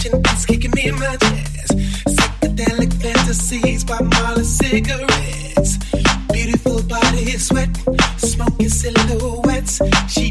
Passion is kicking in my chest. Psychedelic fantasies by Molly cigarettes. Beautiful body is sweat. Smoking silhouettes. She